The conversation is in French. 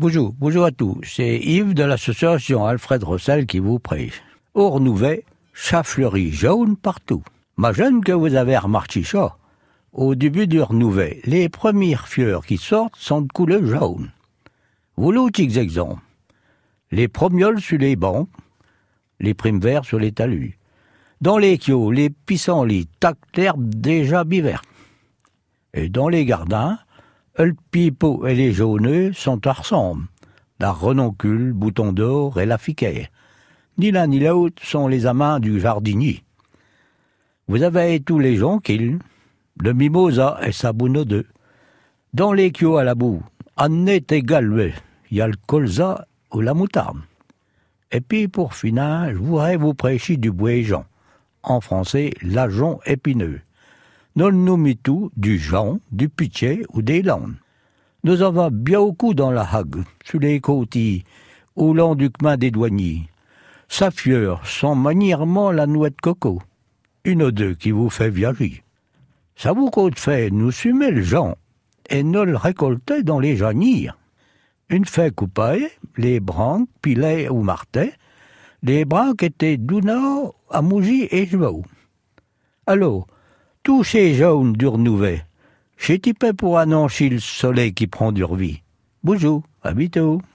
Bonjour, bonjour à tous. C'est Yves de l'association Alfred Rossel qui vous prêche. Au renouvet, chat fleuri jaune partout. Imagine que vous avez remarqué ça. Au début du renouvet, les premières fleurs qui sortent sont de couleur jaune. Voilà quelques exemples? Les promioles sur les bancs, les primes verts sur les talus. Dans les kios, les pissenlits tacent l'herbe déjà biverte. Et dans les gardins, le pipeau et les jauneux sont ensemble. La renoncule, bouton d'or et la fiquet. Ni l'un ni l'autre sont les amants du jardinier. Vous avez tous les jonquilles, le mimosa et sa boune Dans les kios à la boue, annette et galvé, il y a le colza ou la moutarde. Et puis pour finir, je voudrais vous prêcher du bois-jean, en français l'ajon épineux. Nous le tout du Jean, du Pitié ou des Landes. Nous avons bien beaucoup dans la hague, sur les côtes, au long du chemin des douaniers. Sa fieur sent manièrement la noix de coco. Une ou deux qui vous fait viager. Ça vous coûte fait nous sumer le Jean et nous le récolter dans les janires. Une fois coupée, les branques, pilets ou martais, les branques étaient d'Una à Mougy et Jevaux. Alors, tous ces jaunes du renouvet. J'ai pour annoncer le soleil qui prend du vie. Bonjour, à bientôt.